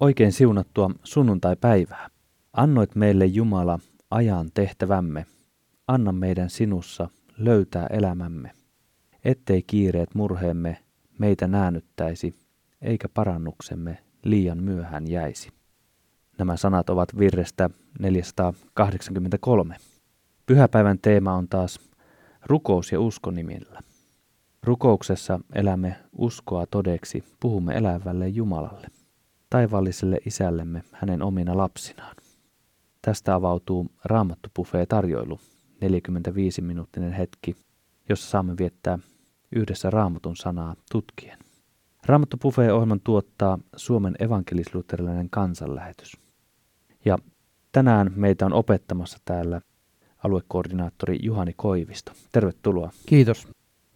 Oikein siunattua sunnuntai-päivää. Annoit meille Jumala ajan tehtävämme. Anna meidän sinussa löytää elämämme. Ettei kiireet murheemme meitä näännyttäisi, eikä parannuksemme liian myöhään jäisi. Nämä sanat ovat virrestä 483. Pyhäpäivän teema on taas rukous ja usko nimillä. Rukouksessa elämme uskoa todeksi, puhumme elävälle Jumalalle taivaalliselle isällemme hänen omina lapsinaan. Tästä avautuu Raamattu tarjoilu 45-minuuttinen hetki, jossa saamme viettää yhdessä Raamatun sanaa tutkien. Raamattu ohjelman tuottaa Suomen evankelisluterilainen kansanlähetys. Ja tänään meitä on opettamassa täällä aluekoordinaattori Juhani Koivisto. Tervetuloa. Kiitos.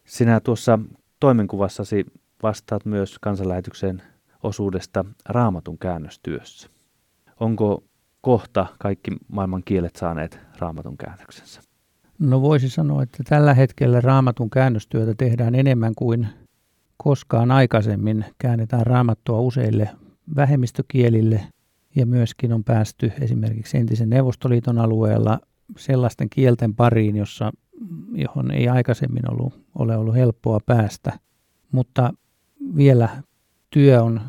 Sinä tuossa toimenkuvassasi vastaat myös kansanlähetykseen osuudesta raamatun käännöstyössä. Onko kohta kaikki maailman kielet saaneet raamatun käännöksensä? No voisi sanoa, että tällä hetkellä raamatun käännöstyötä tehdään enemmän kuin koskaan aikaisemmin. Käännetään raamattua useille vähemmistökielille ja myöskin on päästy esimerkiksi entisen Neuvostoliiton alueella sellaisten kielten pariin, jossa, johon ei aikaisemmin ollut, ole ollut helppoa päästä. Mutta vielä työ on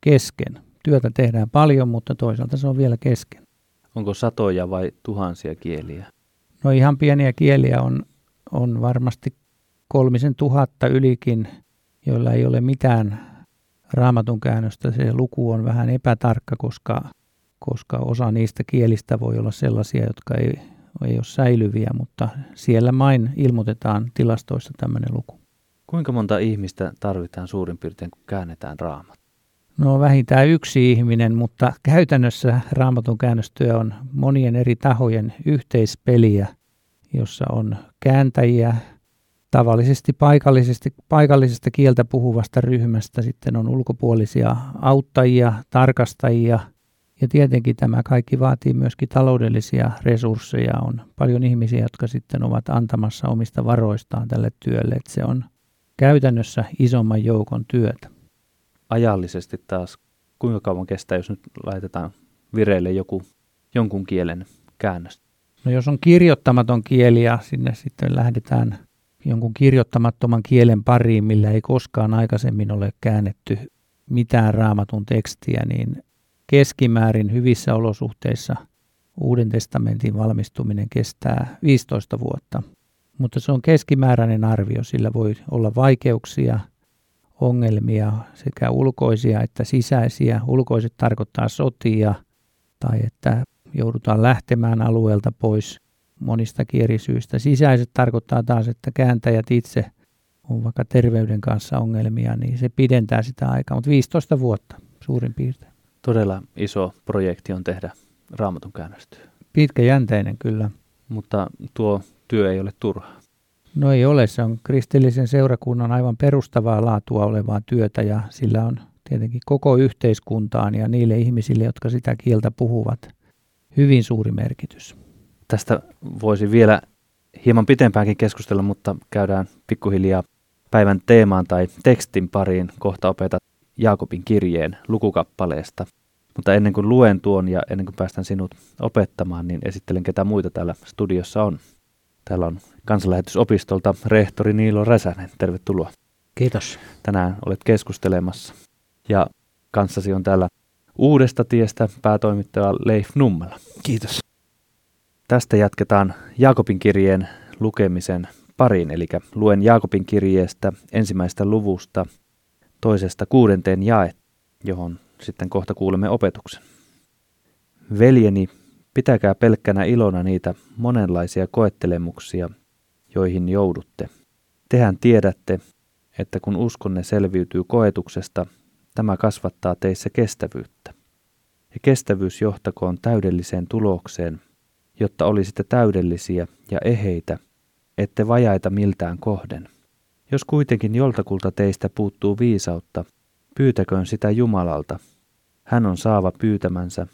kesken. Työtä tehdään paljon, mutta toisaalta se on vielä kesken. Onko satoja vai tuhansia kieliä? No ihan pieniä kieliä on, on varmasti kolmisen tuhatta ylikin, joilla ei ole mitään raamatun käännöstä. Se luku on vähän epätarkka, koska, koska osa niistä kielistä voi olla sellaisia, jotka ei, ei ole säilyviä, mutta siellä main ilmoitetaan tilastoissa tämmöinen luku. Kuinka monta ihmistä tarvitaan suurin piirtein, kun käännetään raamat? No vähintään yksi ihminen, mutta käytännössä raamatun käännöstyö on monien eri tahojen yhteispeliä, jossa on kääntäjiä, tavallisesti paikallisesti, paikallisesta kieltä puhuvasta ryhmästä, sitten on ulkopuolisia auttajia, tarkastajia, ja tietenkin tämä kaikki vaatii myöskin taloudellisia resursseja. On paljon ihmisiä, jotka sitten ovat antamassa omista varoistaan tälle työlle. Että se on käytännössä isomman joukon työtä. Ajallisesti taas, kuinka kauan kestää, jos nyt laitetaan vireille joku, jonkun kielen käännös? No jos on kirjoittamaton kieli ja sinne sitten lähdetään jonkun kirjoittamattoman kielen pariin, millä ei koskaan aikaisemmin ole käännetty mitään raamatun tekstiä, niin keskimäärin hyvissä olosuhteissa Uuden testamentin valmistuminen kestää 15 vuotta mutta se on keskimääräinen arvio. Sillä voi olla vaikeuksia, ongelmia, sekä ulkoisia että sisäisiä. Ulkoiset tarkoittaa sotia tai että joudutaan lähtemään alueelta pois monista eri syistä. Sisäiset tarkoittaa taas, että kääntäjät itse on vaikka terveyden kanssa ongelmia, niin se pidentää sitä aikaa, mutta 15 vuotta suurin piirtein. Todella iso projekti on tehdä raamatun käännöstyö. Pitkäjänteinen kyllä. Mutta tuo työ ei ole turhaa. No ei ole, se on kristillisen seurakunnan aivan perustavaa laatua olevaa työtä ja sillä on tietenkin koko yhteiskuntaan ja niille ihmisille, jotka sitä kieltä puhuvat, hyvin suuri merkitys. Tästä voisi vielä hieman pitempäänkin keskustella, mutta käydään pikkuhiljaa päivän teemaan tai tekstin pariin. Kohta opetat Jaakobin kirjeen lukukappaleesta. Mutta ennen kuin luen tuon ja ennen kuin päästän sinut opettamaan, niin esittelen ketä muita täällä studiossa on. Täällä on kansanlähetysopistolta rehtori Niilo Räsänen. Tervetuloa. Kiitos. Tänään olet keskustelemassa. Ja kanssasi on täällä Uudesta tiestä päätoimittaja Leif Nummela. Kiitos. Tästä jatketaan Jaakobin kirjeen lukemisen pariin, eli luen Jaakobin kirjeestä ensimmäistä luvusta toisesta kuudenteen jae, johon sitten kohta kuulemme opetuksen. Veljeni, Pitäkää pelkkänä ilona niitä monenlaisia koettelemuksia, joihin joudutte. Tehän tiedätte, että kun uskonne selviytyy koetuksesta, tämä kasvattaa teissä kestävyyttä. Ja kestävyys johtakoon täydelliseen tulokseen, jotta olisitte täydellisiä ja eheitä, ette vajaita miltään kohden. Jos kuitenkin joltakulta teistä puuttuu viisautta, Pyytäköön sitä Jumalalta. Hän on saava pyytämänsä,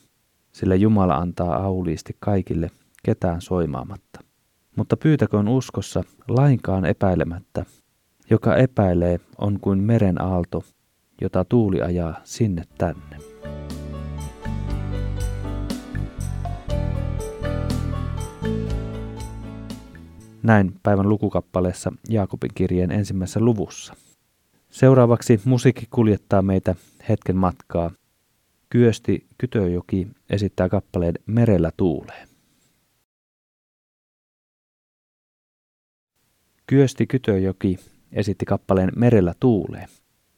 sillä Jumala antaa auliisti kaikille ketään soimaamatta. Mutta pyytäköön uskossa lainkaan epäilemättä. Joka epäilee on kuin meren aalto, jota tuuli ajaa sinne tänne. Näin päivän lukukappaleessa Jaakobin kirjeen ensimmäisessä luvussa. Seuraavaksi musiikki kuljettaa meitä hetken matkaa. Kyösti Kytöjoki esittää kappaleen Merellä tuulee. Kyösti Kytöjoki esitti kappaleen Merellä tuulee.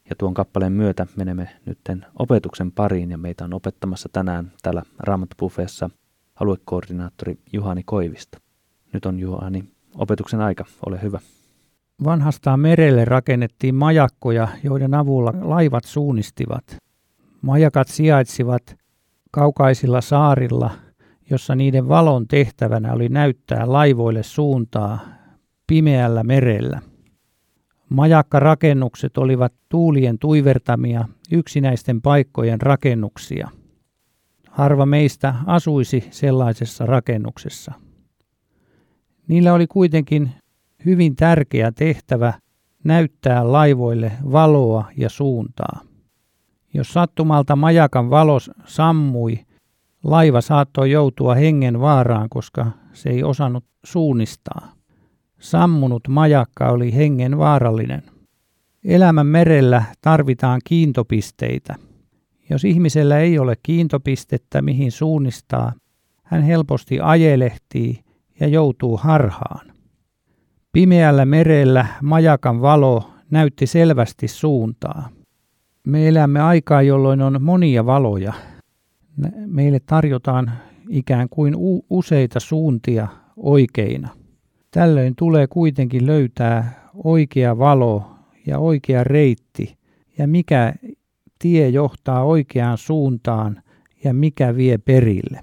Ja tuon kappaleen myötä menemme nytten opetuksen pariin ja meitä on opettamassa tänään täällä Raamattopuffeessa aluekoordinaattori Juhani Koivista. Nyt on Juhani opetuksen aika, ole hyvä. Vanhastaan merelle rakennettiin majakkoja, joiden avulla laivat suunnistivat. Majakat sijaitsivat kaukaisilla saarilla, jossa niiden valon tehtävänä oli näyttää laivoille suuntaa pimeällä merellä. Majakkarakennukset olivat tuulien tuivertamia yksinäisten paikkojen rakennuksia. Harva meistä asuisi sellaisessa rakennuksessa. Niillä oli kuitenkin hyvin tärkeä tehtävä näyttää laivoille valoa ja suuntaa. Jos sattumalta majakan valos sammui, laiva saattoi joutua hengen vaaraan, koska se ei osannut suunnistaa. Sammunut majakka oli hengen vaarallinen. Elämän merellä tarvitaan kiintopisteitä. Jos ihmisellä ei ole kiintopistettä, mihin suunnistaa, hän helposti ajelehtii ja joutuu harhaan. Pimeällä merellä majakan valo näytti selvästi suuntaa. Me elämme aikaa, jolloin on monia valoja. Meille tarjotaan ikään kuin useita suuntia oikeina. Tällöin tulee kuitenkin löytää oikea valo ja oikea reitti ja mikä tie johtaa oikeaan suuntaan ja mikä vie perille.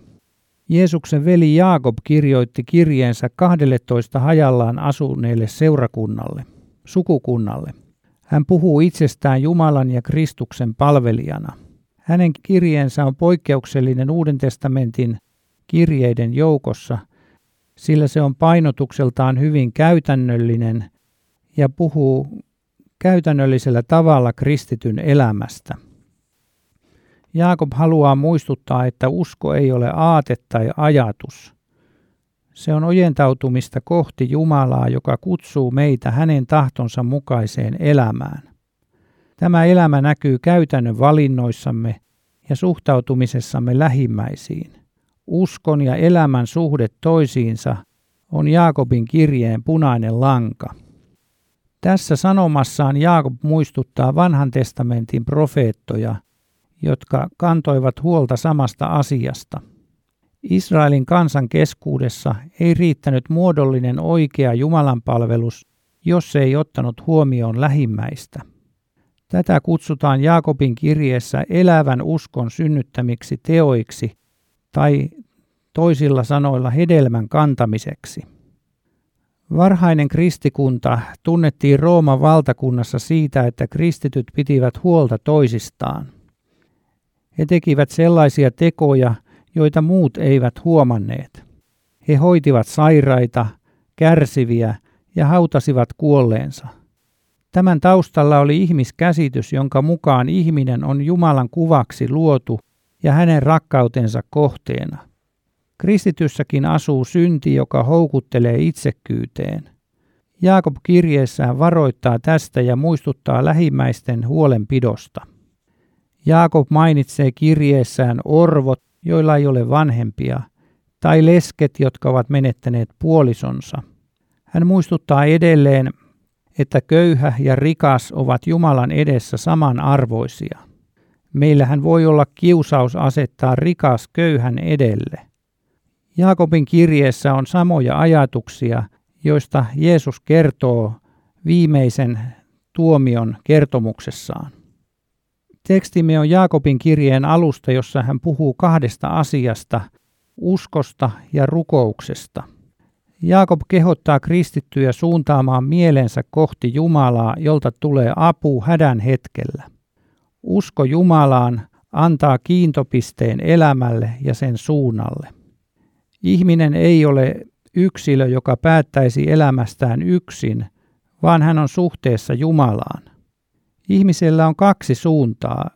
Jeesuksen veli Jaakob kirjoitti kirjeensä 12 hajallaan asuneelle seurakunnalle, sukukunnalle. Hän puhuu itsestään Jumalan ja Kristuksen palvelijana. Hänen kirjeensä on poikkeuksellinen Uuden testamentin kirjeiden joukossa, sillä se on painotukseltaan hyvin käytännöllinen ja puhuu käytännöllisellä tavalla kristityn elämästä. Jaakob haluaa muistuttaa, että usko ei ole aate tai ajatus. Se on ojentautumista kohti Jumalaa, joka kutsuu meitä hänen tahtonsa mukaiseen elämään. Tämä elämä näkyy käytännön valinnoissamme ja suhtautumisessamme lähimmäisiin. Uskon ja elämän suhde toisiinsa on Jaakobin kirjeen punainen lanka. Tässä sanomassaan Jaakob muistuttaa vanhan testamentin profeettoja – jotka kantoivat huolta samasta asiasta. Israelin kansan keskuudessa ei riittänyt muodollinen oikea Jumalan palvelus, jos se ei ottanut huomioon lähimmäistä. Tätä kutsutaan Jaakobin kirjeessä elävän uskon synnyttämiksi teoiksi tai toisilla sanoilla hedelmän kantamiseksi. Varhainen kristikunta tunnettiin Rooman valtakunnassa siitä, että kristityt pitivät huolta toisistaan. He tekivät sellaisia tekoja, joita muut eivät huomanneet. He hoitivat sairaita, kärsiviä ja hautasivat kuolleensa. Tämän taustalla oli ihmiskäsitys, jonka mukaan ihminen on Jumalan kuvaksi luotu ja hänen rakkautensa kohteena. Kristityssäkin asuu synti, joka houkuttelee itsekkyyteen. Jaakob kirjeessään varoittaa tästä ja muistuttaa lähimmäisten huolenpidosta. Jaakob mainitsee kirjeessään orvot, joilla ei ole vanhempia, tai lesket, jotka ovat menettäneet puolisonsa. Hän muistuttaa edelleen, että köyhä ja rikas ovat Jumalan edessä samanarvoisia. Meillähän voi olla kiusaus asettaa rikas köyhän edelle. Jaakobin kirjeessä on samoja ajatuksia, joista Jeesus kertoo viimeisen tuomion kertomuksessaan. Tekstimme on Jaakobin kirjeen alusta, jossa hän puhuu kahdesta asiasta, uskosta ja rukouksesta. Jaakob kehottaa kristittyjä suuntaamaan mielensä kohti Jumalaa, jolta tulee apu hädän hetkellä. Usko Jumalaan antaa kiintopisteen elämälle ja sen suunnalle. Ihminen ei ole yksilö, joka päättäisi elämästään yksin, vaan hän on suhteessa Jumalaan. Ihmisellä on kaksi suuntaa,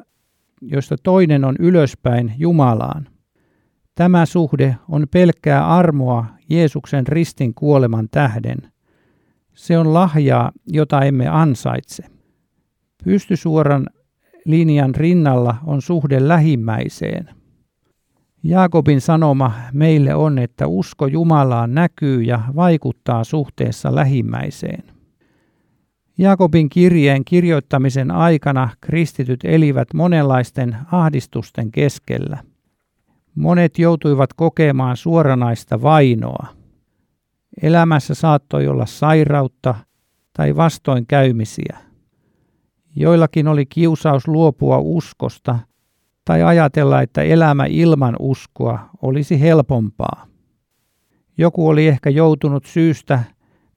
joista toinen on ylöspäin Jumalaan. Tämä suhde on pelkkää armoa Jeesuksen ristin kuoleman tähden. Se on lahjaa, jota emme ansaitse. Pystysuoran linjan rinnalla on suhde lähimmäiseen. Jaakobin sanoma meille on, että usko Jumalaan näkyy ja vaikuttaa suhteessa lähimmäiseen. Jaakobin kirjeen kirjoittamisen aikana kristityt elivät monenlaisten ahdistusten keskellä. Monet joutuivat kokemaan suoranaista vainoa. Elämässä saattoi olla sairautta tai vastoinkäymisiä. Joillakin oli kiusaus luopua uskosta tai ajatella, että elämä ilman uskoa olisi helpompaa. Joku oli ehkä joutunut syystä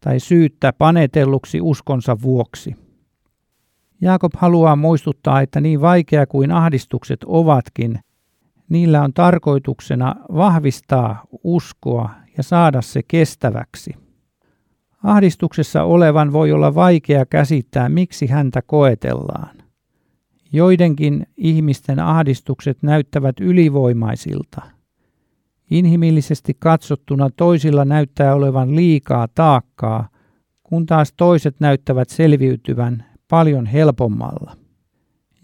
tai syyttä panetelluksi uskonsa vuoksi. Jaakob haluaa muistuttaa, että niin vaikea kuin ahdistukset ovatkin, niillä on tarkoituksena vahvistaa uskoa ja saada se kestäväksi. Ahdistuksessa olevan voi olla vaikea käsittää, miksi häntä koetellaan. Joidenkin ihmisten ahdistukset näyttävät ylivoimaisilta. Inhimillisesti katsottuna toisilla näyttää olevan liikaa taakkaa, kun taas toiset näyttävät selviytyvän paljon helpommalla.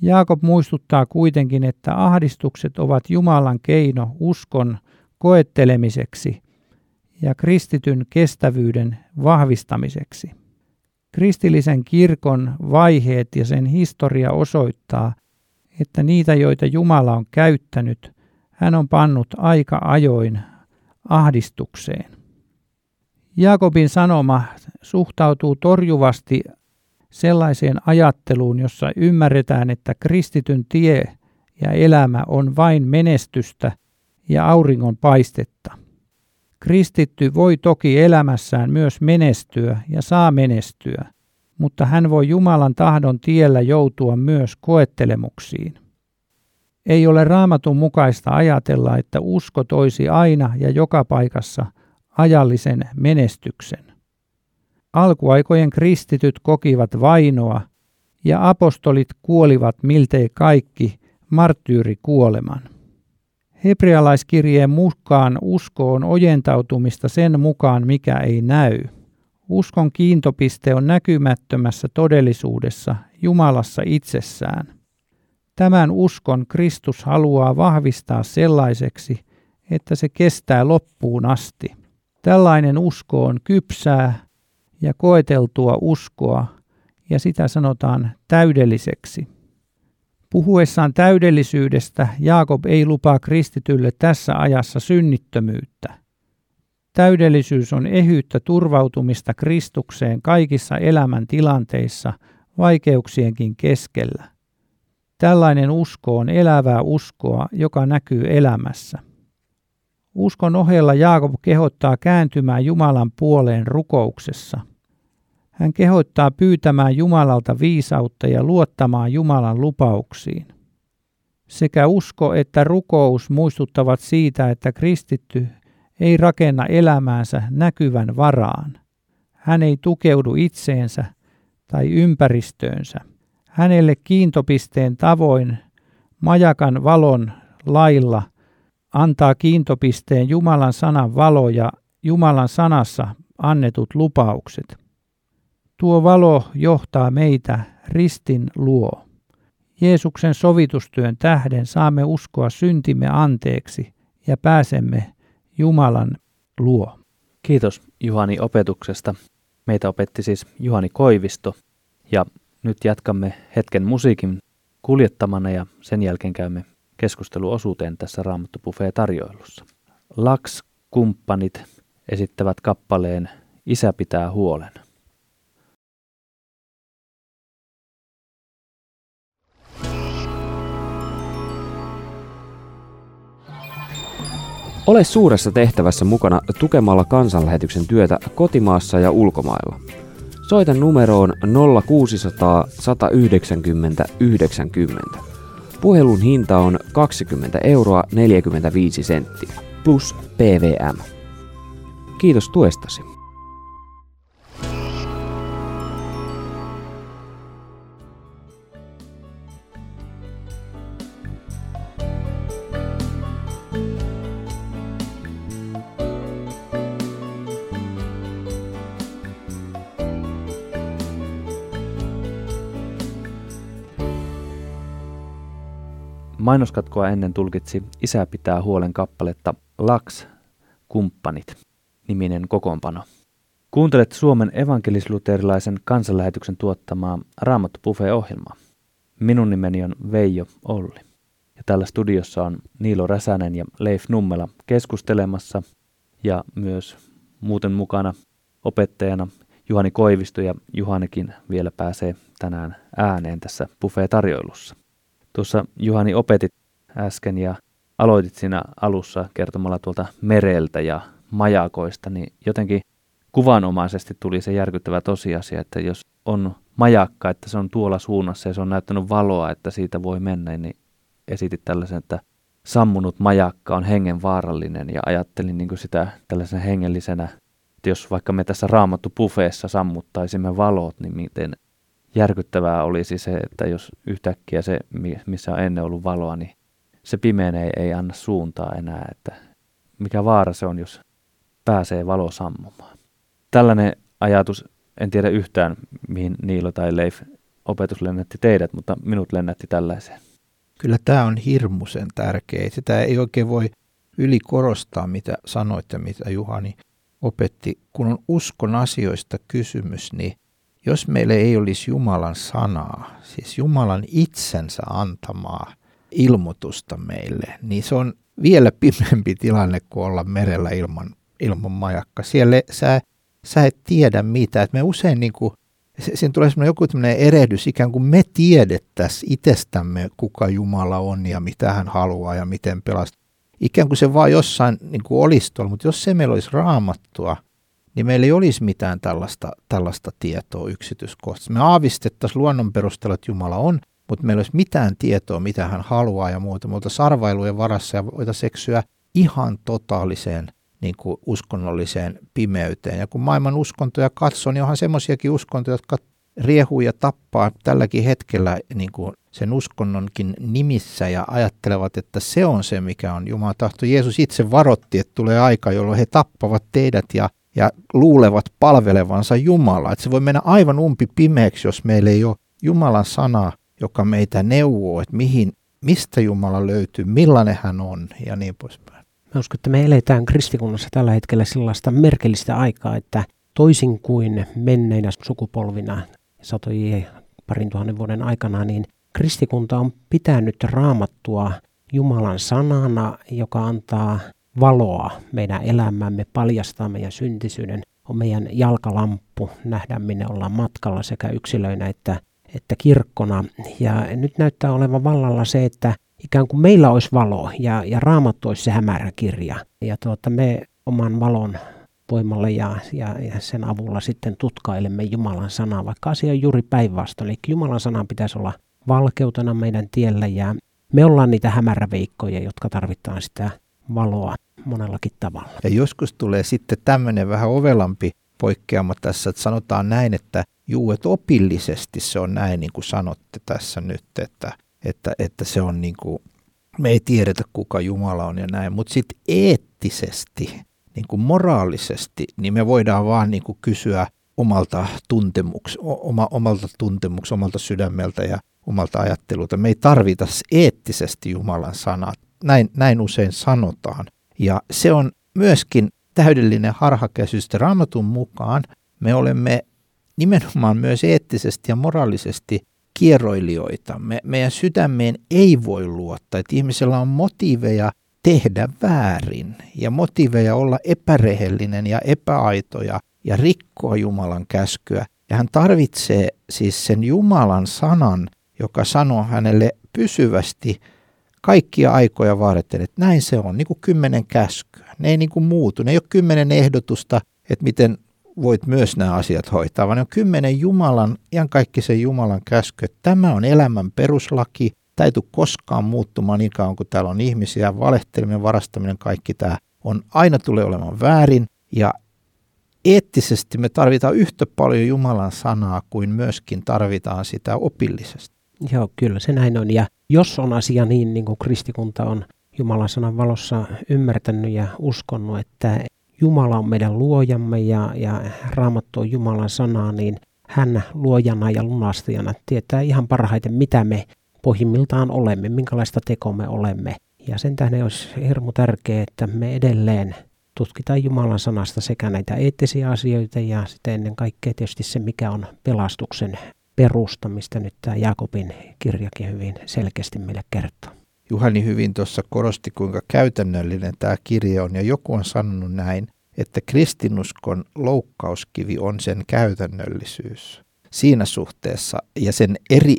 Jaakob muistuttaa kuitenkin, että ahdistukset ovat Jumalan keino uskon koettelemiseksi ja kristityn kestävyyden vahvistamiseksi. Kristillisen kirkon vaiheet ja sen historia osoittaa, että niitä, joita Jumala on käyttänyt, hän on pannut aika ajoin ahdistukseen. Jaakobin sanoma suhtautuu torjuvasti sellaiseen ajatteluun, jossa ymmärretään, että kristityn tie ja elämä on vain menestystä ja auringon paistetta. Kristitty voi toki elämässään myös menestyä ja saa menestyä, mutta hän voi Jumalan tahdon tiellä joutua myös koettelemuksiin. Ei ole raamatun mukaista ajatella, että usko toisi aina ja joka paikassa ajallisen menestyksen. Alkuaikojen kristityt kokivat vainoa ja apostolit kuolivat miltei kaikki marttyyrikuoleman. Hebrealaiskirjeen mukaan usko on ojentautumista sen mukaan, mikä ei näy. Uskon kiintopiste on näkymättömässä todellisuudessa Jumalassa itsessään. Tämän uskon Kristus haluaa vahvistaa sellaiseksi, että se kestää loppuun asti. Tällainen usko on kypsää ja koeteltua uskoa, ja sitä sanotaan täydelliseksi. Puhuessaan täydellisyydestä Jaakob ei lupaa kristitylle tässä ajassa synnittömyyttä. Täydellisyys on ehyyttä turvautumista Kristukseen kaikissa elämän tilanteissa, vaikeuksienkin keskellä. Tällainen usko on elävää uskoa, joka näkyy elämässä. Uskon ohella Jaakob kehottaa kääntymään Jumalan puoleen rukouksessa. Hän kehottaa pyytämään Jumalalta viisautta ja luottamaan Jumalan lupauksiin. Sekä usko että rukous muistuttavat siitä, että kristitty ei rakenna elämäänsä näkyvän varaan. Hän ei tukeudu itseensä tai ympäristöönsä. Hänelle kiintopisteen tavoin majakan valon lailla antaa kiintopisteen Jumalan sanan valo ja Jumalan sanassa annetut lupaukset. Tuo valo johtaa meitä ristin luo. Jeesuksen sovitustyön tähden saamme uskoa syntimme anteeksi ja pääsemme Jumalan luo. Kiitos Juhani opetuksesta. Meitä opetti siis Juhani Koivisto ja nyt jatkamme hetken musiikin kuljettamana ja sen jälkeen käymme keskusteluosuuteen tässä Raamattu tarjoilussa. Laks-kumppanit esittävät kappaleen Isä pitää huolen. Ole suuressa tehtävässä mukana tukemalla kansanlähetyksen työtä kotimaassa ja ulkomailla. Soita numeroon 0600 190 90. Puhelun hinta on 20 euroa 45 senttiä plus PVM. Kiitos tuestasi. Mainoskatkoa ennen tulkitsi Isä pitää huolen kappaletta Laks, kumppanit, niminen kokoonpano. Kuuntelet Suomen evankelisluterilaisen kansanlähetyksen tuottamaa Raamattu ohjelmaa Minun nimeni on Veijo Olli. Ja tällä studiossa on Niilo Räsänen ja Leif Nummela keskustelemassa ja myös muuten mukana opettajana Juhani Koivisto ja Juhanikin vielä pääsee tänään ääneen tässä buffet-tarjoilussa. Tuossa Juhani opetit äsken ja aloitit siinä alussa kertomalla tuolta mereltä ja majakoista, niin jotenkin kuvanomaisesti tuli se järkyttävä tosiasia, että jos on majakka, että se on tuolla suunnassa ja se on näyttänyt valoa, että siitä voi mennä, niin esitit tällaisen, että sammunut majakka on hengen vaarallinen ja ajattelin niin sitä tällaisena hengellisenä, että jos vaikka me tässä raamattu pufeessa sammuttaisimme valot, niin miten järkyttävää olisi se, että jos yhtäkkiä se, missä on ennen ollut valoa, niin se pimeänee ei anna suuntaa enää, että mikä vaara se on, jos pääsee valo sammumaan. Tällainen ajatus, en tiedä yhtään, mihin Niilo tai Leif opetus lennätti teidät, mutta minut lennätti tällaiseen. Kyllä tämä on hirmuisen tärkeä. Sitä ei oikein voi ylikorostaa, mitä sanoitte, mitä Juhani opetti. Kun on uskon asioista kysymys, niin jos meillä ei olisi Jumalan sanaa, siis Jumalan itsensä antamaa ilmoitusta meille, niin se on vielä pimeämpi tilanne kuin olla merellä ilman, ilman majakka. Siellä sä, sä et tiedä mitä. Et me usein niin kuin, siinä tulee joku tämmöinen erehdys, ikään kuin me tiedettäisiin itsestämme, kuka Jumala on ja mitä hän haluaa ja miten pelastaa. Ikään kuin se vaan jossain niin kuin olisi tuolla, mutta jos se meillä olisi raamattua – niin meillä ei olisi mitään tällaista, tällaista tietoa yksityiskohtaisesti. Me aavistettaisiin luonnon perusteella, että Jumala on, mutta meillä olisi mitään tietoa, mitä hän haluaa ja muuta. Mutta sarvailujen varassa ja voitaisiin eksyä ihan totaaliseen niin kuin uskonnolliseen pimeyteen. Ja kun maailman uskontoja katsoo, niin onhan semmoisiakin uskontoja, jotka riehuu ja tappaa tälläkin hetkellä niin kuin sen uskonnonkin nimissä ja ajattelevat, että se on se, mikä on Jumalan tahto. Jeesus itse varotti, että tulee aika, jolloin he tappavat teidät ja ja luulevat palvelevansa Jumalaa. Että se voi mennä aivan umpi pimeäksi, jos meillä ei ole Jumalan sana, joka meitä neuvoo, että mihin, mistä Jumala löytyy, millainen hän on ja niin poispäin. Mä uskon, että me eletään kristikunnassa tällä hetkellä sellaista merkillistä aikaa, että toisin kuin menneinä sukupolvina satojen parin tuhannen vuoden aikana, niin kristikunta on pitänyt raamattua Jumalan sanana, joka antaa valoa meidän elämämme, paljastaa meidän syntisyyden, on meidän jalkalamppu, nähdään minne ollaan matkalla sekä yksilöinä että, että kirkkona. Ja nyt näyttää olevan vallalla se, että ikään kuin meillä olisi valo ja, ja raamattu olisi se hämärä kirja. Ja tuota, me oman valon voimalla ja, ja, ja sen avulla sitten tutkailemme Jumalan sanaa, vaikka asia on juuri päinvastoin. Eli Jumalan sanan pitäisi olla valkeutena meidän tiellä ja me ollaan niitä hämäräveikkoja, jotka tarvitaan sitä valoa monellakin tavalla. Ja joskus tulee sitten tämmöinen vähän ovelampi poikkeama tässä, että sanotaan näin, että juu, että opillisesti se on näin, niin kuin sanotte tässä nyt, että, että, että se on niin kuin, me ei tiedetä kuka Jumala on ja näin, mutta sitten eettisesti, niin kuin moraalisesti, niin me voidaan vaan niin kuin kysyä omalta tuntemuks, oma, omalta tuntemuks, omalta sydämeltä ja omalta ajattelulta. Me ei tarvita eettisesti Jumalan sanaa. Näin, näin usein sanotaan. Ja se on myöskin täydellinen harhakäsitys. Raamatun mukaan me olemme nimenomaan myös eettisesti ja moraalisesti kierroilijoita. Me, meidän sydämeen ei voi luottaa, että ihmisellä on motiiveja tehdä väärin ja motiiveja olla epärehellinen ja epäaito ja, ja rikkoa Jumalan käskyä. Ja hän tarvitsee siis sen Jumalan sanan, joka sanoo hänelle pysyvästi kaikkia aikoja varten, että näin se on, niin kuin kymmenen käskyä. Ne ei niin kuin muutu, ne ei ole kymmenen ehdotusta, että miten voit myös nämä asiat hoitaa, vaan ne on kymmenen Jumalan, ihan kaikki se Jumalan käsky, että tämä on elämän peruslaki, Tämä ei tule koskaan muuttumaan niin kauan kuin täällä on ihmisiä, valehteleminen, varastaminen, kaikki tämä on aina tulee olemaan väärin ja eettisesti me tarvitaan yhtä paljon Jumalan sanaa kuin myöskin tarvitaan sitä opillisesti. Joo, kyllä se näin on. Ja jos on asia niin, niin kuin kristikunta on Jumalan sanan valossa ymmärtänyt ja uskonut, että Jumala on meidän luojamme ja, ja raamattu on Jumalan sanaa, niin hän luojana ja lunastajana tietää ihan parhaiten, mitä me pohjimmiltaan olemme, minkälaista tekoa me olemme. Ja sen tähden olisi hirmu tärkeää, että me edelleen tutkitaan Jumalan sanasta sekä näitä eettisiä asioita ja sitten ennen kaikkea tietysti se, mikä on pelastuksen perusta, mistä nyt tämä Jakobin kirjakin hyvin selkeästi meille kertoo. Juhani hyvin tuossa korosti, kuinka käytännöllinen tämä kirja on, ja joku on sanonut näin, että kristinuskon loukkauskivi on sen käytännöllisyys siinä suhteessa ja sen eri,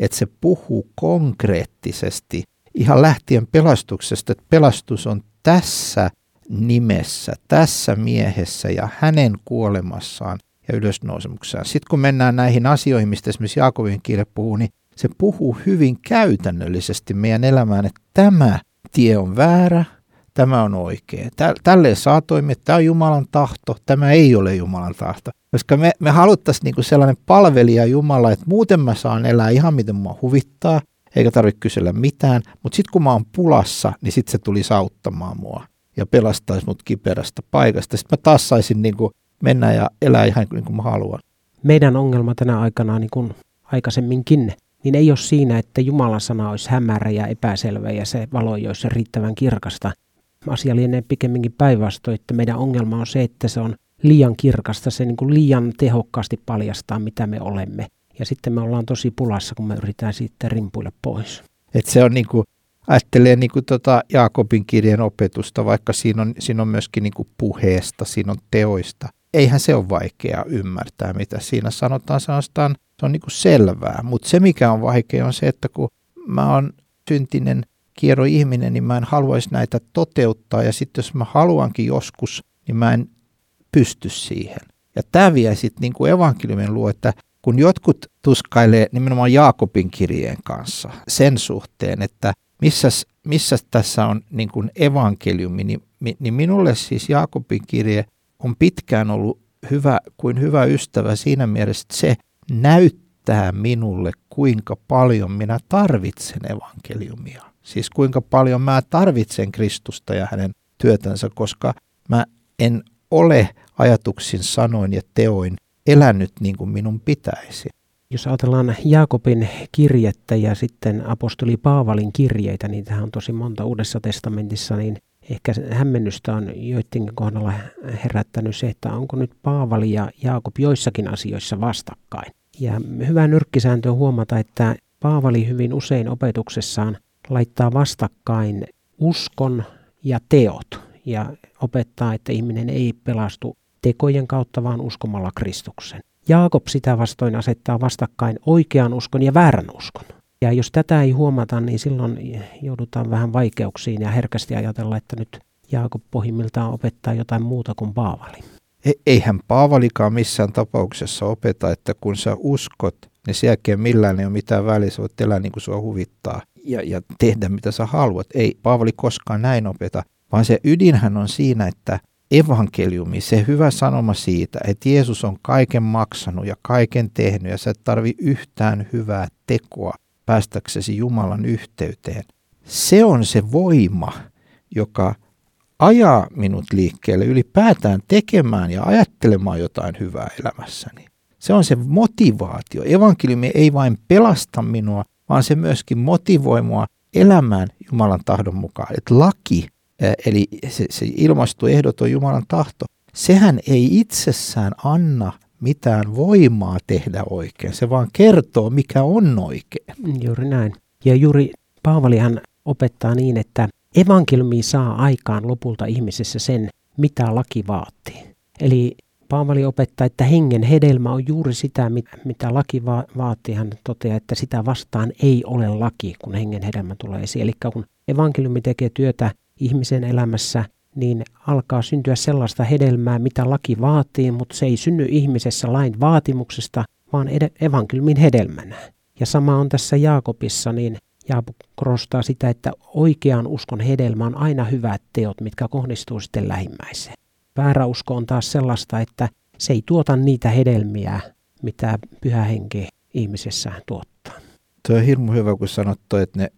että se puhuu konkreettisesti ihan lähtien pelastuksesta, että pelastus on tässä nimessä, tässä miehessä ja hänen kuolemassaan ja ylösnousemuksessaan. Sitten kun mennään näihin asioihin, mistä esimerkiksi Jaakobin kirja puhuu, niin se puhuu hyvin käytännöllisesti meidän elämään, että tämä tie on väärä, tämä on oikea. Tälleen saa toimia, tämä on Jumalan tahto, tämä ei ole Jumalan tahto. Koska me, me haluttaisiin niinku sellainen palvelija Jumala, että muuten mä saan elää ihan miten mua huvittaa, eikä tarvitse kysellä mitään, mutta sitten kun mä oon pulassa, niin sitten se tuli auttamaan mua ja pelastaisi mut kiperästä paikasta. Sitten mä taas saisin niinku mennä ja elää ihan niin kuin mä haluan. Meidän ongelma tänä aikana, niin kuin aikaisemminkin, niin ei ole siinä, että Jumalan sana olisi hämärä ja epäselvä ja se valo ei olisi riittävän kirkasta. Asia lienee pikemminkin päinvastoin, että meidän ongelma on se, että se on liian kirkasta, se niin kuin liian tehokkaasti paljastaa, mitä me olemme. Ja sitten me ollaan tosi pulassa, kun me yritetään siitä rimpuilla pois. Et se on niin kuin, ajattelee niin kuin tota Jaakobin kirjan opetusta, vaikka siinä on, siinä on myöskin niin kuin puheesta, siinä on teoista. Eihän se ole vaikeaa ymmärtää, mitä siinä sanotaan. Sanotaan, se on niin selvää, mutta se mikä on vaikea on se, että kun mä oon syntinen kierro ihminen, niin mä en haluaisi näitä toteuttaa ja sitten jos mä haluankin joskus, niin mä en pysty siihen. Ja tämä vie sitten niin kuin evankeliumin luo, että kun jotkut tuskailee nimenomaan Jaakobin kirjeen kanssa sen suhteen, että missä, missä tässä on niin kuin evankeliumi, niin, niin minulle siis Jaakobin kirje on pitkään ollut hyvä kuin hyvä ystävä siinä mielessä, että se näyttää minulle, kuinka paljon minä tarvitsen evankeliumia. Siis kuinka paljon mä tarvitsen Kristusta ja hänen työtänsä, koska mä en ole ajatuksin, sanoin ja teoin elänyt niin kuin minun pitäisi. Jos ajatellaan Jaakobin kirjettä ja sitten apostoli Paavalin kirjeitä, niin tähän on tosi monta Uudessa testamentissa, niin ehkä hämmennystä on joidenkin kohdalla herättänyt se, että onko nyt Paavali ja Jaakob joissakin asioissa vastakkain. Ja hyvä nyrkkisääntö on huomata, että Paavali hyvin usein opetuksessaan laittaa vastakkain uskon ja teot ja opettaa, että ihminen ei pelastu tekojen kautta, vaan uskomalla Kristuksen. Jaakob sitä vastoin asettaa vastakkain oikean uskon ja väärän uskon. Ja jos tätä ei huomata, niin silloin joudutaan vähän vaikeuksiin ja herkästi ajatella, että nyt Jaakob pohjimmiltaan opettaa jotain muuta kuin Paavali. E- eihän Paavalikaan missään tapauksessa opeta, että kun sä uskot, niin sen jälkeen millään ei ole mitään väliä, sä voit elää niin kuin sua huvittaa ja, ja tehdä mitä sä haluat. Ei Paavali koskaan näin opeta, vaan se ydinhän on siinä, että evankeliumi, se hyvä sanoma siitä, että Jeesus on kaiken maksanut ja kaiken tehnyt ja sä et tarvi yhtään hyvää tekoa päästäksesi Jumalan yhteyteen. Se on se voima, joka ajaa minut liikkeelle ylipäätään tekemään ja ajattelemaan jotain hyvää elämässäni. Se on se motivaatio. Evankeliumi ei vain pelasta minua, vaan se myöskin motivoi mua elämään Jumalan tahdon mukaan. Että laki eli se, se ilmastu ehdoton Jumalan tahto, sehän ei itsessään anna mitään voimaa tehdä oikein. Se vaan kertoo, mikä on oikein. Juuri näin. Ja juuri Paavalihan opettaa niin, että evankeliumi saa aikaan lopulta ihmisessä sen, mitä laki vaatii. Eli Paavali opettaa, että hengen hedelmä on juuri sitä, mitä laki va- vaatii. Hän toteaa, että sitä vastaan ei ole laki, kun hengen hedelmä tulee esiin. Eli kun evankeliumi tekee työtä ihmisen elämässä, niin alkaa syntyä sellaista hedelmää, mitä laki vaatii, mutta se ei synny ihmisessä lain vaatimuksesta, vaan evankeliumin hedelmänä. Ja sama on tässä Jaakobissa, niin Jaapo korostaa sitä, että oikean uskon hedelmä on aina hyvät teot, mitkä kohdistuu sitten lähimmäiseen. Väärä usko on taas sellaista, että se ei tuota niitä hedelmiä, mitä pyhä henki ihmisessä tuottaa. Tuo on hirmu hyvä, kun sanot, että ne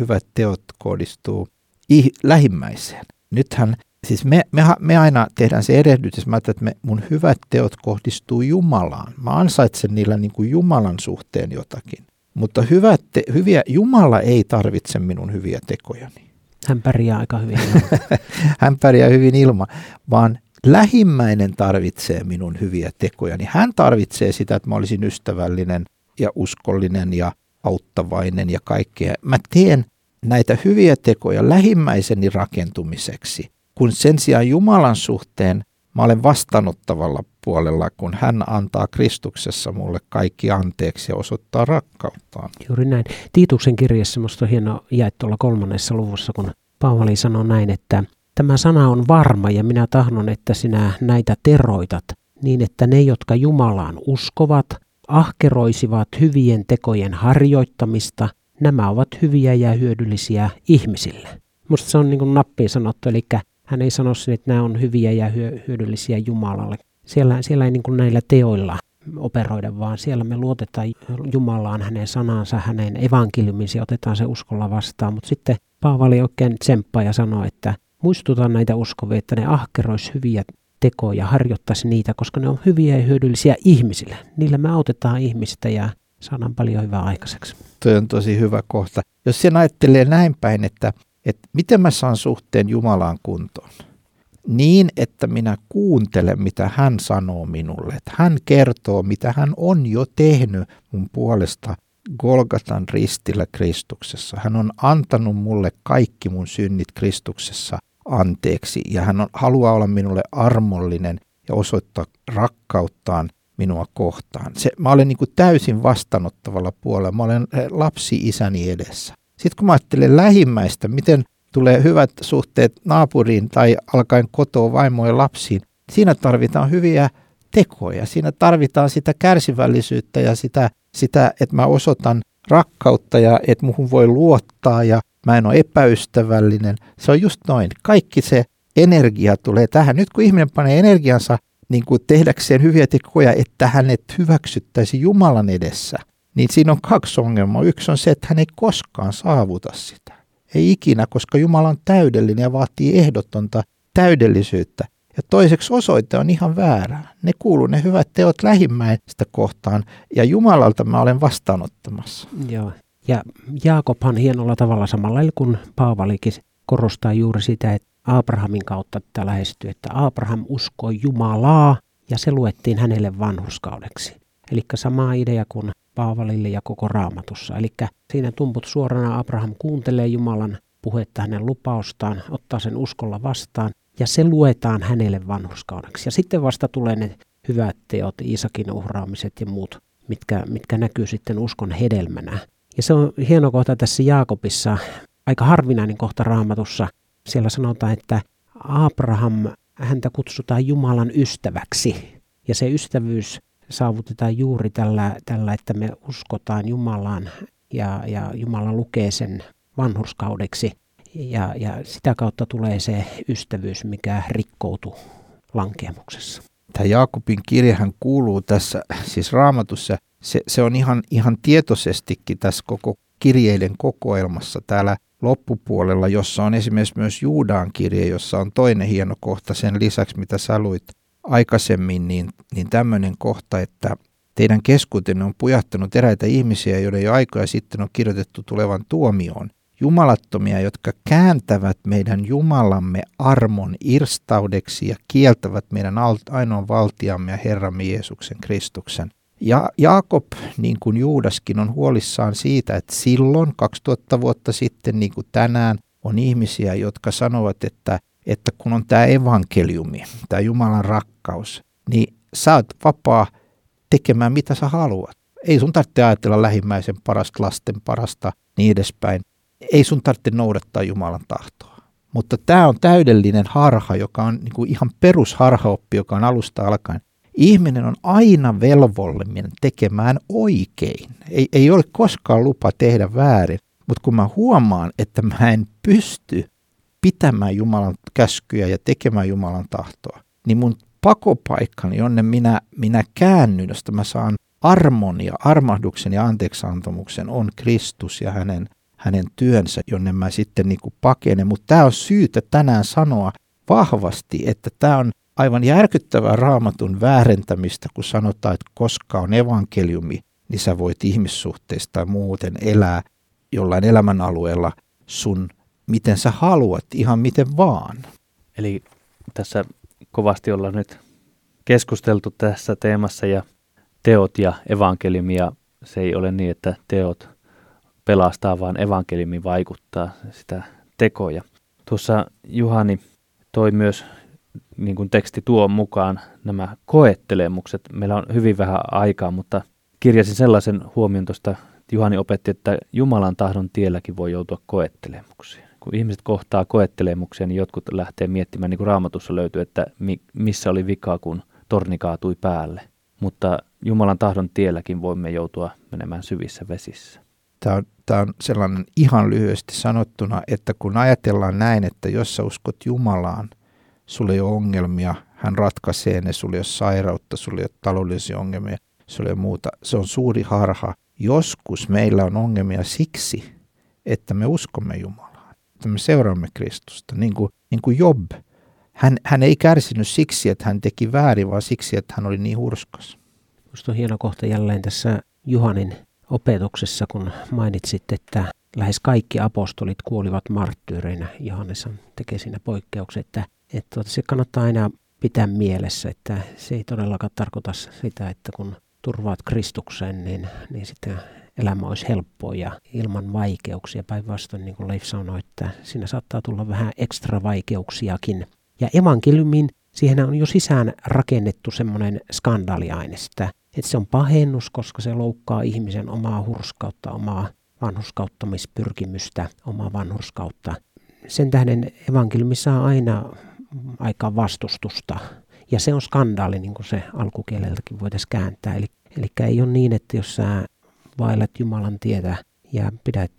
hyvät teot kohdistuu lähimmäiseen. Nythän, siis me, me, me aina tehdään se erehdys, mä että me, mun hyvät teot kohdistuu Jumalaan. Mä ansaitsen niillä niin kuin Jumalan suhteen jotakin. Mutta hyvät te, hyviä, Jumala ei tarvitse minun hyviä tekojani. Hän pärjää aika hyvin Hän pärjää hyvin ilman, vaan lähimmäinen tarvitsee minun hyviä tekojani. Hän tarvitsee sitä, että mä olisin ystävällinen ja uskollinen ja auttavainen ja kaikkea. Mä teen näitä hyviä tekoja lähimmäiseni rakentumiseksi, kun sen sijaan Jumalan suhteen mä olen vastaanottavalla puolella, kun hän antaa Kristuksessa mulle kaikki anteeksi ja osoittaa rakkauttaan. Juuri näin. Tiituksen kirjassa minusta on hieno jae tuolla kolmannessa luvussa, kun Paavali sanoo näin, että tämä sana on varma ja minä tahdon, että sinä näitä teroitat niin, että ne, jotka Jumalaan uskovat, ahkeroisivat hyvien tekojen harjoittamista, nämä ovat hyviä ja hyödyllisiä ihmisille. Minusta se on niin kuin nappiin sanottu, eli hän ei sano sen, että nämä on hyviä ja hyödyllisiä Jumalalle. Siellä, siellä ei niin kuin näillä teoilla operoida, vaan siellä me luotetaan Jumalaan, hänen sanansa, hänen evankeliuminsa ja otetaan se uskolla vastaan. Mutta sitten Paavali oikein tsemppaa ja sanoo, että muistutan näitä uskovia, että ne ahkerois hyviä tekoja, harjoittaisi niitä, koska ne on hyviä ja hyödyllisiä ihmisille. Niillä me autetaan ihmistä ja saadaan paljon hyvää aikaiseksi. Tuo on tosi hyvä kohta. Jos sen ajattelee näin päin, että, että miten mä saan suhteen Jumalaan kuntoon, niin että minä kuuntelen, mitä hän sanoo minulle. Että hän kertoo, mitä hän on jo tehnyt mun puolesta Golgatan ristillä Kristuksessa. Hän on antanut mulle kaikki mun synnit Kristuksessa anteeksi ja hän on, haluaa olla minulle armollinen ja osoittaa rakkauttaan minua kohtaan. Se, mä olen niin kuin täysin vastaanottavalla puolella. Mä olen eh, lapsi isäni edessä. Sitten kun mä ajattelen lähimmäistä, miten tulee hyvät suhteet naapuriin tai alkaen kotoa vaimoon ja lapsiin, siinä tarvitaan hyviä tekoja. Siinä tarvitaan sitä kärsivällisyyttä ja sitä, sitä että mä osoitan rakkautta ja että muhun voi luottaa ja mä en ole epäystävällinen. Se on just noin. Kaikki se energia tulee tähän. Nyt kun ihminen panee energiansa niin kuin tehdäkseen hyviä tekoja, että hänet hyväksyttäisi Jumalan edessä, niin siinä on kaksi ongelmaa. Yksi on se, että hän ei koskaan saavuta sitä. Ei ikinä, koska Jumala on täydellinen ja vaatii ehdotonta täydellisyyttä. Ja toiseksi osoite on ihan väärä. Ne kuuluu ne hyvät teot lähimmäistä kohtaan ja Jumalalta mä olen vastaanottamassa. Joo. Ja Jaakobhan hienolla tavalla samalla kuin Paavalikin korostaa juuri sitä, että Abrahamin kautta tätä lähestyy, että Abraham uskoi Jumalaa ja se luettiin hänelle vanhuskaudeksi. Eli sama idea kuin Paavalille ja koko raamatussa. Eli siinä tumput suorana Abraham kuuntelee Jumalan puhetta hänen lupaustaan, ottaa sen uskolla vastaan ja se luetaan hänelle vanhuskaudeksi. Ja sitten vasta tulee ne hyvät teot, Iisakin uhraamiset ja muut, mitkä, mitkä näkyy sitten uskon hedelmänä. Ja se on hieno kohta tässä Jaakobissa, aika harvinainen kohta raamatussa. Siellä sanotaan, että Abraham, häntä kutsutaan Jumalan ystäväksi. Ja se ystävyys saavutetaan juuri tällä, tällä että me uskotaan Jumalaan ja, ja Jumala lukee sen vanhurskaudeksi. Ja, ja sitä kautta tulee se ystävyys, mikä rikkoutuu lankemuksessa. Tämä Jaakobin kirjahan kuuluu tässä, siis raamatussa, se, se on ihan, ihan tietoisestikin tässä koko kirjeiden kokoelmassa täällä loppupuolella, jossa on esimerkiksi myös Juudaan kirje, jossa on toinen hieno kohta sen lisäksi, mitä sä luit aikaisemmin, niin, niin tämmöinen kohta, että teidän keskuutenne on pujahtanut eräitä ihmisiä, joiden jo aikoja sitten on kirjoitettu tulevan tuomioon. Jumalattomia, jotka kääntävät meidän Jumalamme armon irstaudeksi ja kieltävät meidän ainoan valtiamme ja Herramme Jeesuksen Kristuksen. Ja Jaakob, niin kuin Juudaskin, on huolissaan siitä, että silloin 2000 vuotta sitten, niin kuin tänään, on ihmisiä, jotka sanovat, että, että kun on tämä evankeliumi, tämä Jumalan rakkaus, niin sä oot vapaa tekemään mitä sä haluat. Ei sun tarvitse ajatella lähimmäisen parasta, lasten parasta, niin edespäin. Ei sun tarvitse noudattaa Jumalan tahtoa. Mutta tämä on täydellinen harha, joka on niin kuin ihan perusharhaoppi, joka on alusta alkaen. Ihminen on aina velvollinen tekemään oikein. Ei, ei ole koskaan lupa tehdä väärin, Mutta kun mä huomaan, että mä en pysty pitämään Jumalan käskyjä ja tekemään Jumalan tahtoa, niin mun pakopaikkani, jonne minä, minä käännyn, josta mä saan armon ja armahduksen ja anteeksantamuksen, on Kristus ja hänen, hänen työnsä, jonne mä sitten niin kuin pakenen. Mutta tämä on syytä tänään sanoa vahvasti, että tämä on aivan järkyttävää raamatun väärentämistä, kun sanotaan, että koska on evankeliumi, niin sä voit ihmissuhteista tai muuten elää jollain elämänalueella sun, miten sä haluat, ihan miten vaan. Eli tässä kovasti ollaan nyt keskusteltu tässä teemassa ja teot ja evankeliumi ja se ei ole niin, että teot pelastaa, vaan evankeliumi vaikuttaa sitä tekoja. Tuossa Juhani toi myös, niin kuin teksti tuo mukaan, nämä koettelemukset. Meillä on hyvin vähän aikaa, mutta kirjasin sellaisen huomion tuosta, Juhani opetti, että Jumalan tahdon tielläkin voi joutua koettelemuksiin. Kun ihmiset kohtaa koettelemuksia, niin jotkut lähtee miettimään, niin kuin raamatussa löytyy, että mi- missä oli vika, kun torni kaatui päälle. Mutta Jumalan tahdon tielläkin voimme joutua menemään syvissä vesissä. Tämä on, tämä on sellainen ihan lyhyesti sanottuna, että kun ajatellaan näin, että jos sä uskot Jumalaan, sulla ei ole ongelmia, hän ratkaisee ne, sulla ei ole sairautta, sulla ei ole taloudellisia ongelmia, sulla ei ole muuta. Se on suuri harha. Joskus meillä on ongelmia siksi, että me uskomme Jumalaan, että me seuraamme Kristusta, niin kuin, niin kuin Job. Hän, hän ei kärsinyt siksi, että hän teki väärin, vaan siksi, että hän oli niin hurskas. Minusta on hieno kohta jälleen tässä Juhanin opetuksessa, kun mainitsit, että lähes kaikki apostolit kuolivat marttyyreinä. Johannes tekee siinä poikkeuksen, että, että tuota, se kannattaa aina pitää mielessä, että se ei todellakaan tarkoita sitä, että kun turvaat Kristukseen, niin, niin sitten elämä olisi helppoa ja ilman vaikeuksia. Päinvastoin, niin kuin Leif sanoi, että siinä saattaa tulla vähän ekstra vaikeuksiakin. Ja evankeliumin siihen on jo sisään rakennettu semmoinen skandaaliaine, että että se on pahennus, koska se loukkaa ihmisen omaa hurskautta, omaa vanhuskauttamispyrkimystä, omaa vanhurskautta. Sen tähden evankeliumi saa aina aika vastustusta. Ja se on skandaali, niin kuin se alkukieleltäkin voitaisiin kääntää. Eli, eli ei ole niin, että jos sä vaellat Jumalan tietä ja pidät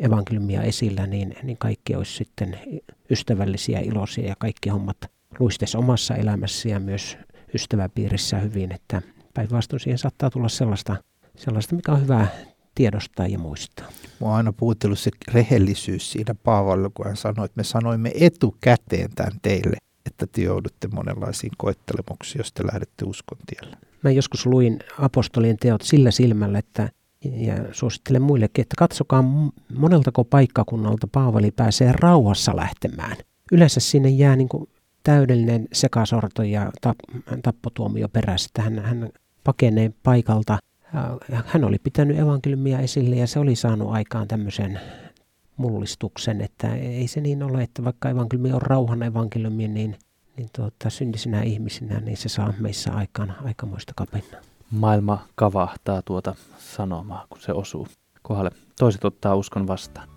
evankeliumia esillä, niin, niin kaikki olisi sitten ystävällisiä, iloisia ja kaikki hommat luistes omassa elämässä ja myös ystäväpiirissä hyvin, että päinvastoin siihen saattaa tulla sellaista, sellaista, mikä on hyvä tiedostaa ja muistaa. Mua on aina puhuttellut se rehellisyys siinä Paavalla, kun hän sanoi, että me sanoimme etukäteen tämän teille, että te joudutte monenlaisiin koettelemuksiin, jos te lähdette uskon tielle. Mä joskus luin apostolien teot sillä silmällä, että ja suosittelen muillekin, että katsokaa moneltako paikkakunnalta Paavali pääsee rauhassa lähtemään. Yleensä sinne jää niin kuin täydellinen sekasorto ja tappotuomio perässä, että hän, hän pakenee paikalta. Hän oli pitänyt evankeliumia esille ja se oli saanut aikaan tämmöisen mullistuksen, että ei se niin ole, että vaikka evankeliumi on rauhan evankeliumi, niin, niin tuota, syntisinä ihmisinä, niin se saa meissä aikaan aikamoista kapinaa. Maailma kavahtaa tuota sanomaa, kun se osuu kohdalle. Toiset ottaa uskon vastaan.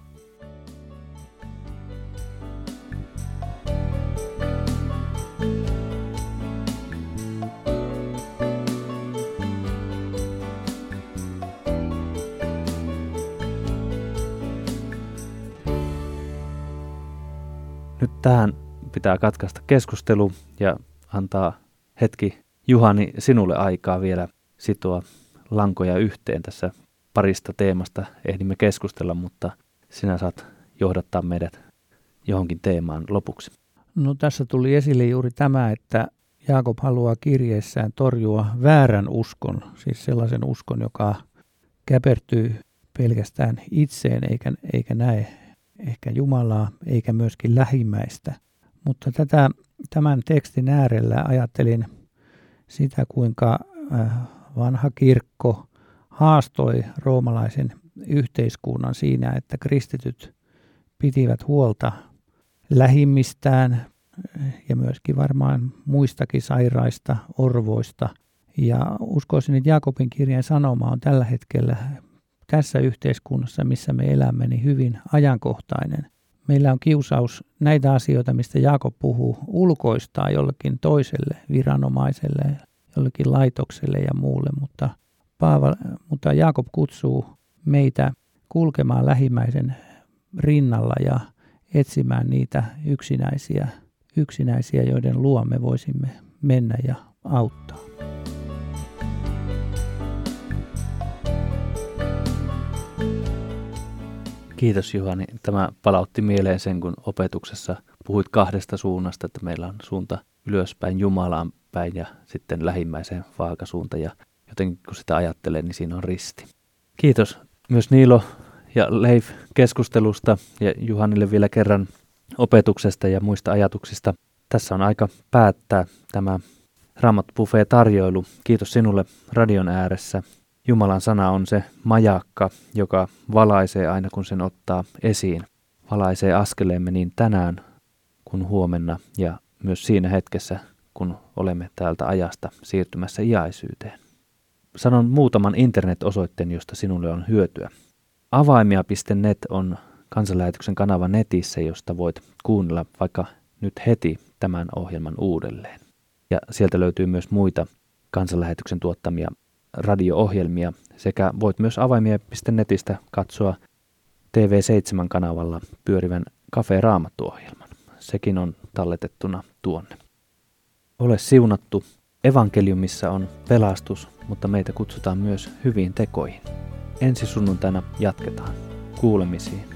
Nyt tähän pitää katkaista keskustelu ja antaa hetki Juhani sinulle aikaa vielä sitoa lankoja yhteen tässä parista teemasta. Ehdimme keskustella, mutta sinä saat johdattaa meidät johonkin teemaan lopuksi. No tässä tuli esille juuri tämä, että Jaakob haluaa kirjeessään torjua väärän uskon, siis sellaisen uskon, joka käpertyy pelkästään itseen eikä, eikä näe ehkä Jumalaa eikä myöskin lähimmäistä. Mutta tätä, tämän tekstin äärellä ajattelin sitä, kuinka äh, vanha kirkko haastoi roomalaisen yhteiskunnan siinä, että kristityt pitivät huolta lähimmistään äh, ja myöskin varmaan muistakin sairaista, orvoista. Ja uskoisin, että Jaakobin kirjan sanoma on tällä hetkellä tässä yhteiskunnassa, missä me elämme, niin hyvin ajankohtainen. Meillä on kiusaus näitä asioita, mistä Jaakob puhuu, ulkoistaa jollekin toiselle viranomaiselle, jollekin laitokselle ja muulle, mutta, Paava, mutta Jaakob kutsuu meitä kulkemaan lähimmäisen rinnalla ja etsimään niitä yksinäisiä, yksinäisiä, joiden luo me voisimme mennä ja auttaa. Kiitos Juhani. Tämä palautti mieleen sen, kun opetuksessa puhuit kahdesta suunnasta, että meillä on suunta ylöspäin Jumalaan päin ja sitten lähimmäiseen vaakasuunta. Ja jotenkin kun sitä ajattelee, niin siinä on risti. Kiitos myös Niilo ja Leif keskustelusta ja Juhanille vielä kerran opetuksesta ja muista ajatuksista. Tässä on aika päättää tämä Raamat Buffet tarjoilu. Kiitos sinulle radion ääressä. Jumalan sana on se majakka, joka valaisee aina kun sen ottaa esiin. Valaisee askeleemme niin tänään kuin huomenna ja myös siinä hetkessä, kun olemme täältä ajasta siirtymässä iäisyyteen. Sanon muutaman internet-osoitteen, josta sinulle on hyötyä. Avaimia.net on kansanlähetyksen kanava netissä, josta voit kuunnella vaikka nyt heti tämän ohjelman uudelleen. Ja sieltä löytyy myös muita kansanlähetyksen tuottamia radio-ohjelmia sekä voit myös avaimia.netistä katsoa TV7-kanavalla pyörivän Cafe Raamattu-ohjelman. Sekin on talletettuna tuonne. Ole siunattu. Evankeliumissa on pelastus, mutta meitä kutsutaan myös hyviin tekoihin. Ensi sunnuntaina jatketaan. Kuulemisiin.